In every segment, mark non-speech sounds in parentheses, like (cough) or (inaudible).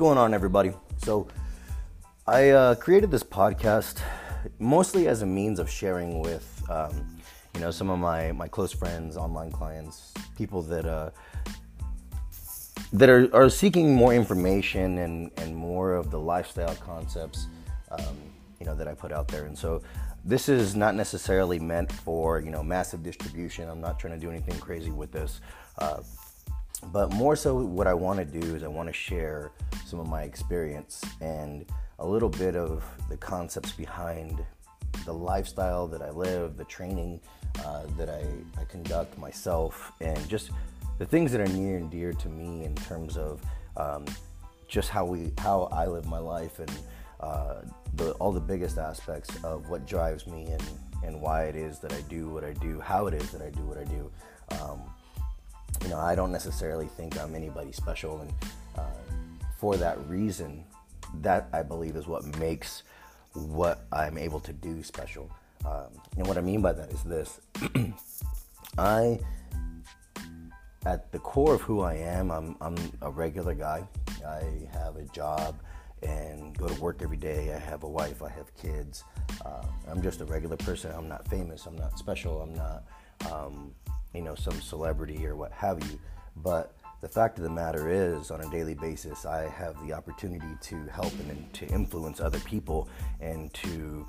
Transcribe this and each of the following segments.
going on, everybody? So, I uh, created this podcast mostly as a means of sharing with, um, you know, some of my my close friends, online clients, people that uh, that are, are seeking more information and and more of the lifestyle concepts, um, you know, that I put out there. And so, this is not necessarily meant for you know massive distribution. I'm not trying to do anything crazy with this. Uh, but more so, what I want to do is I want to share some of my experience and a little bit of the concepts behind the lifestyle that I live, the training uh, that I, I conduct myself, and just the things that are near and dear to me in terms of um, just how we how I live my life and uh, the, all the biggest aspects of what drives me and, and why it is that I do what I do, how it is that I do what I do. Um, you know, I don't necessarily think I'm anybody special, and uh, for that reason, that I believe is what makes what I'm able to do special. Um, and what I mean by that is this: (clears throat) I, at the core of who I am, I'm, I'm a regular guy. I have a job and go to work every day. I have a wife. I have kids. Uh, I'm just a regular person. I'm not famous. I'm not special. I'm not. Um, you know, some celebrity or what have you. But the fact of the matter is, on a daily basis, I have the opportunity to help and to influence other people and to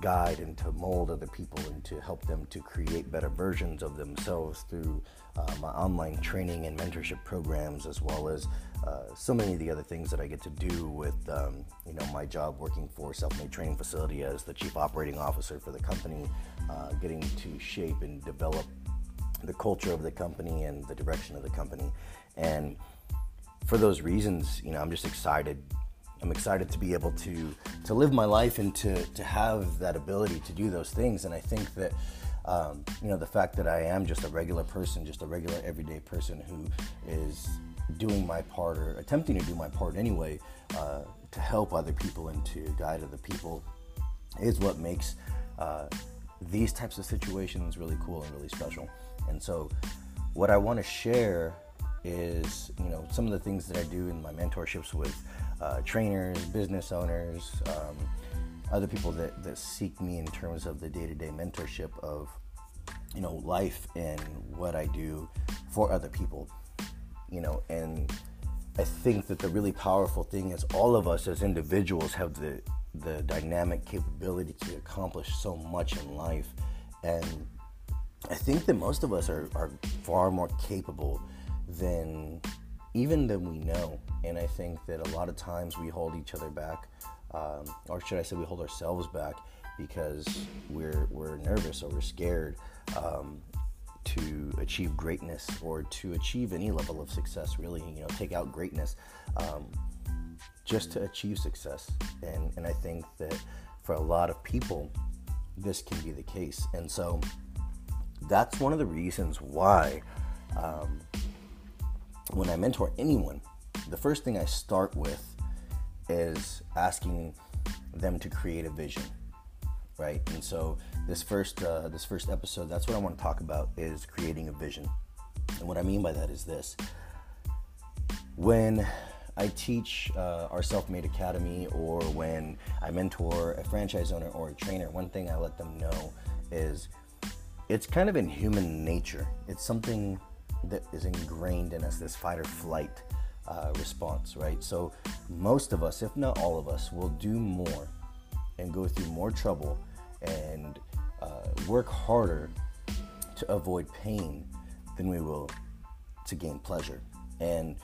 guide and to mold other people and to help them to create better versions of themselves through uh, my online training and mentorship programs, as well as uh, so many of the other things that I get to do with, um, you know, my job working for Self Made Training Facility as the chief operating officer for the company, uh, getting to shape and develop the culture of the company and the direction of the company. And for those reasons, you know, I'm just excited. I'm excited to be able to to live my life and to to have that ability to do those things. And I think that um, you know the fact that I am just a regular person, just a regular everyday person who is doing my part or attempting to do my part anyway uh, to help other people and to guide other people is what makes uh, these types of situations really cool and really special. And so, what I want to share is, you know, some of the things that I do in my mentorships with uh, trainers, business owners, um, other people that, that seek me in terms of the day to day mentorship of, you know, life and what I do for other people, you know, and I think that the really powerful thing is all of us as individuals have the the dynamic capability to accomplish so much in life. And I think that most of us are, are far more capable than even than we know. And I think that a lot of times we hold each other back, um, or should I say, we hold ourselves back because we're we're nervous or we're scared um, to achieve greatness or to achieve any level of success. Really, you know, take out greatness um, just to achieve success. And and I think that for a lot of people, this can be the case. And so that's one of the reasons why um, when I mentor anyone, the first thing I start with is asking them to create a vision, right? And so this first uh, this first episode, that's what I want to talk about is creating a vision. And what I mean by that is this: when I teach uh, our Self Made Academy, or when I mentor a franchise owner or a trainer, one thing I let them know is it's kind of in human nature. It's something that is ingrained in us, this fight or flight uh, response, right? So, most of us, if not all of us, will do more and go through more trouble and uh, work harder to avoid pain than we will to gain pleasure. And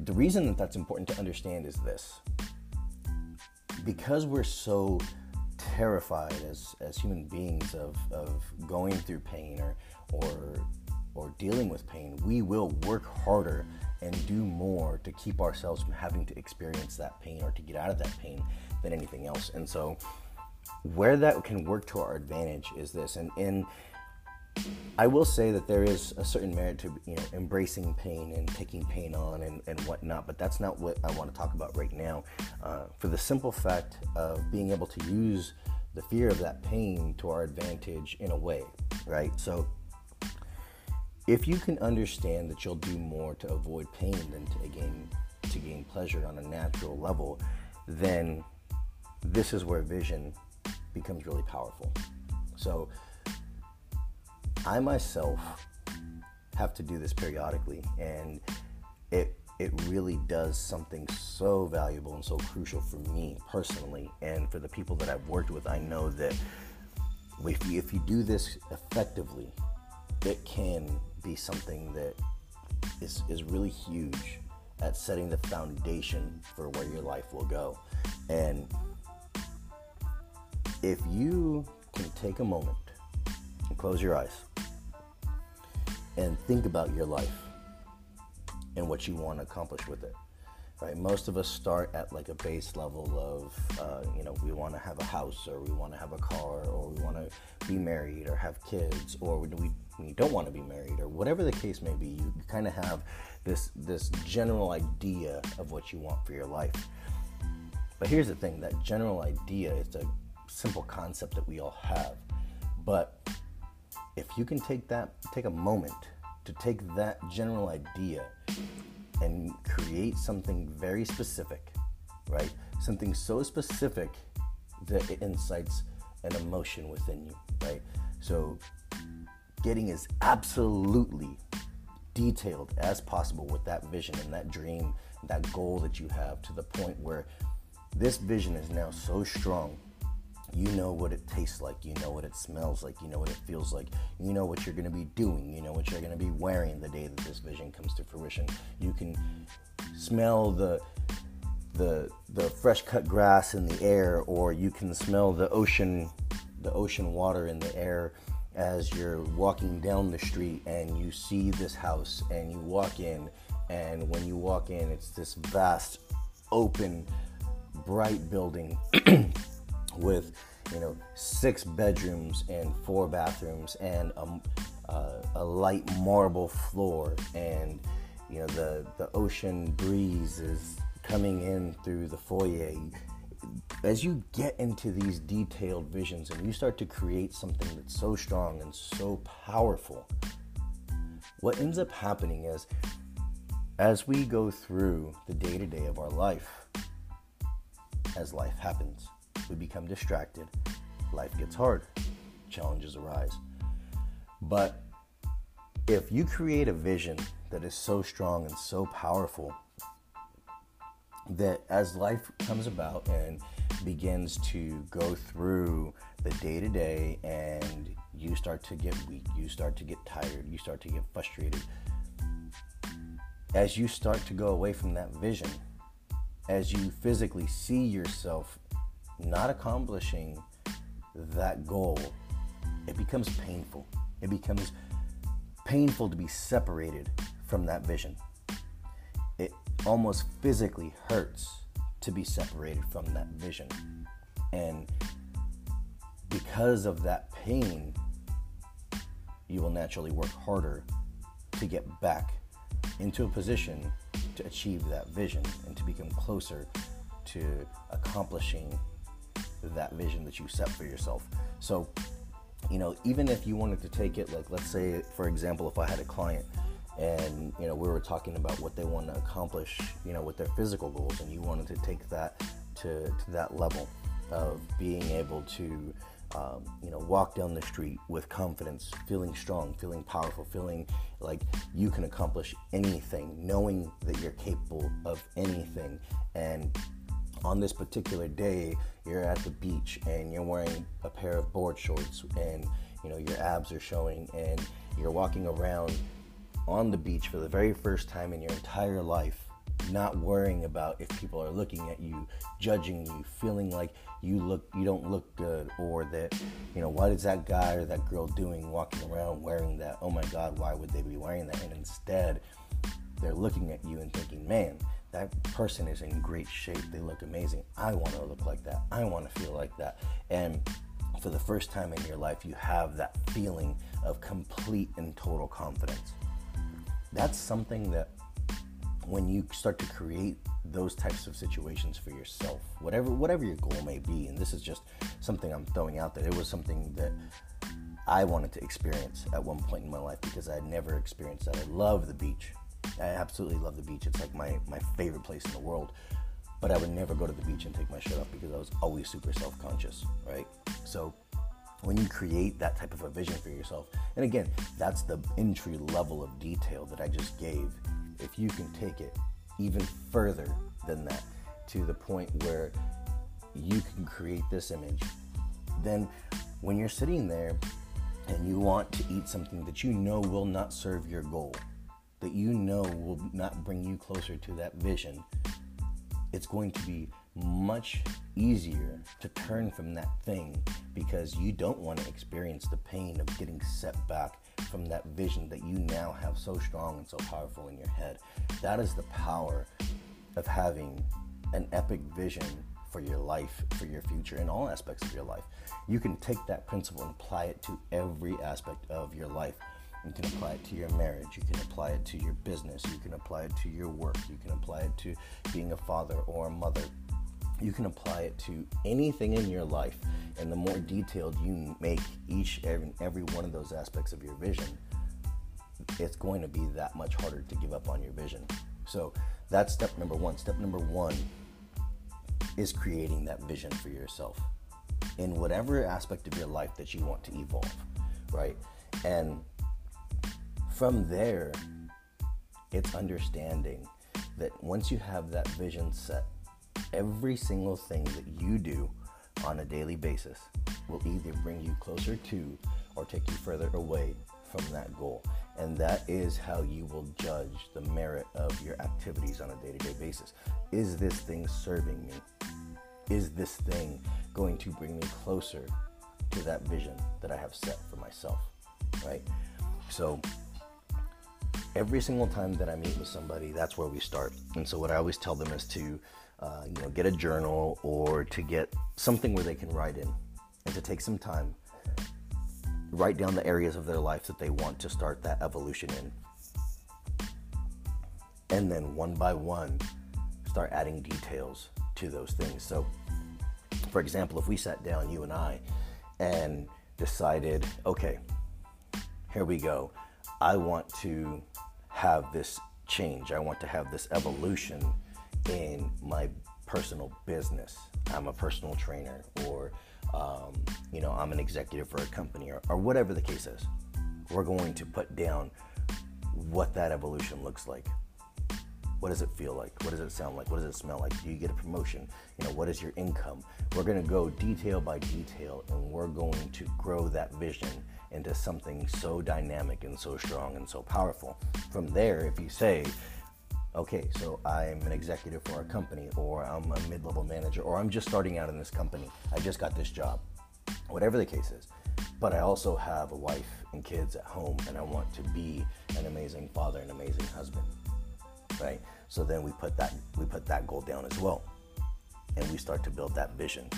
the reason that that's important to understand is this because we're so terrified as, as human beings of, of going through pain or, or, or dealing with pain, we will work harder and do more to keep ourselves from having to experience that pain or to get out of that pain than anything else. And so, where that can work to our advantage is this. And in I will say that there is a certain merit to you know embracing pain and taking pain on and, and whatnot, but that's not what I want to talk about right now. Uh, for the simple fact of being able to use the fear of that pain to our advantage in a way, right? So if you can understand that you'll do more to avoid pain than to gain to gain pleasure on a natural level, then this is where vision becomes really powerful. So, I myself have to do this periodically, and it it really does something so valuable and so crucial for me personally, and for the people that I've worked with. I know that if you, if you do this effectively, it can be something that is is really huge at setting the foundation for where your life will go, and if you can take a moment and close your eyes and think about your life and what you want to accomplish with it right most of us start at like a base level of uh, you know we want to have a house or we want to have a car or we want to be married or have kids or we, we don't want to be married or whatever the case may be you kind of have this this general idea of what you want for your life but here's the thing that general idea is a simple concept that we all have. But if you can take that, take a moment to take that general idea and create something very specific, right? Something so specific that it incites an emotion within you, right? So getting as absolutely detailed as possible with that vision and that dream, that goal that you have to the point where this vision is now so strong you know what it tastes like, you know what it smells like, you know what it feels like, you know what you're going to be doing, you know what you're going to be wearing the day that this vision comes to fruition. You can smell the the the fresh cut grass in the air or you can smell the ocean the ocean water in the air as you're walking down the street and you see this house and you walk in and when you walk in it's this vast open bright building (clears throat) with you know six bedrooms and four bathrooms and a, uh, a light marble floor. And you know the the ocean breeze is coming in through the foyer. As you get into these detailed visions and you start to create something that's so strong and so powerful what ends up happening is as we go through the day to day of our life as life happens we become distracted, life gets hard, challenges arise. But if you create a vision that is so strong and so powerful that as life comes about and begins to go through the day to day and you start to get weak, you start to get tired, you start to get frustrated. As you start to go away from that vision, as you physically see yourself not accomplishing that goal, it becomes painful. It becomes painful to be separated from that vision. It almost physically hurts to be separated from that vision. And because of that pain, you will naturally work harder to get back into a position to achieve that vision and to become closer to accomplishing that vision that you set for yourself. So, you know, even if you wanted to take it, like, let's say, for example, if I had a client and, you know, we were talking about what they want to accomplish, you know, with their physical goals, and you wanted to take that to, to that level of being able to, um, you know, walk down the street with confidence, feeling strong, feeling powerful, feeling like you can accomplish anything, knowing that you're capable of anything, and on this particular day you're at the beach and you're wearing a pair of board shorts and you know your abs are showing and you're walking around on the beach for the very first time in your entire life not worrying about if people are looking at you judging you feeling like you look you don't look good or that you know what is that guy or that girl doing walking around wearing that? Oh my god why would they be wearing that? And instead they're looking at you and thinking man that person is in great shape. They look amazing. I want to look like that. I want to feel like that. And for the first time in your life, you have that feeling of complete and total confidence. That's something that when you start to create those types of situations for yourself, whatever whatever your goal may be, and this is just something I'm throwing out there. It was something that I wanted to experience at one point in my life because I had never experienced that. I love the beach I absolutely love the beach. It's like my, my favorite place in the world. But I would never go to the beach and take my shirt off because I was always super self conscious, right? So when you create that type of a vision for yourself, and again, that's the entry level of detail that I just gave. If you can take it even further than that to the point where you can create this image, then when you're sitting there and you want to eat something that you know will not serve your goal, that you know will not bring you closer to that vision, it's going to be much easier to turn from that thing because you don't want to experience the pain of getting set back from that vision that you now have so strong and so powerful in your head. That is the power of having an epic vision for your life, for your future, in all aspects of your life. You can take that principle and apply it to every aspect of your life. You can apply it to your marriage. You can apply it to your business. You can apply it to your work. You can apply it to being a father or a mother. You can apply it to anything in your life. And the more detailed you make each and every one of those aspects of your vision, it's going to be that much harder to give up on your vision. So that's step number one. Step number one is creating that vision for yourself in whatever aspect of your life that you want to evolve, right? And from there, it's understanding that once you have that vision set, every single thing that you do on a daily basis will either bring you closer to or take you further away from that goal. And that is how you will judge the merit of your activities on a day to day basis. Is this thing serving me? Is this thing going to bring me closer to that vision that I have set for myself? Right? So, every single time that I meet with somebody, that's where we start. And so, what I always tell them is to, uh, you know, get a journal or to get something where they can write in, and to take some time, write down the areas of their life that they want to start that evolution in, and then one by one, start adding details to those things. So, for example, if we sat down, you and I, and decided, okay, here we go. I want to have this change. I want to have this evolution in my personal business. I'm a personal trainer, or um, you know, I'm an executive for a company, or, or whatever the case is. We're going to put down what that evolution looks like. What does it feel like? What does it sound like? What does it smell like? Do you get a promotion? You know, what is your income? We're going to go detail by detail, and we're going to grow that vision into something so dynamic and so strong and so powerful. From there, if you say, okay, so I'm an executive for a company, or I'm a mid level manager, or I'm just starting out in this company, I just got this job, whatever the case is. But I also have a wife and kids at home, and I want to be an amazing father, an amazing husband, right? So then we put that we put that goal down as well, and we start to build that vision.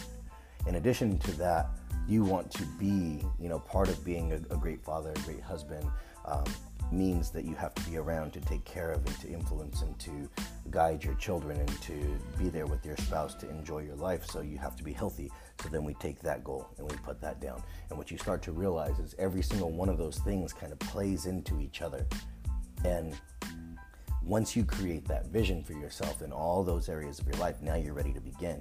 In addition to that, you want to be, you know, part of being a, a great father, a great husband, um, means that you have to be around to take care of and to influence and to guide your children and to be there with your spouse to enjoy your life. So you have to be healthy. So then we take that goal and we put that down. And what you start to realize is every single one of those things kind of plays into each other. And once you create that vision for yourself in all those areas of your life, now you're ready to begin.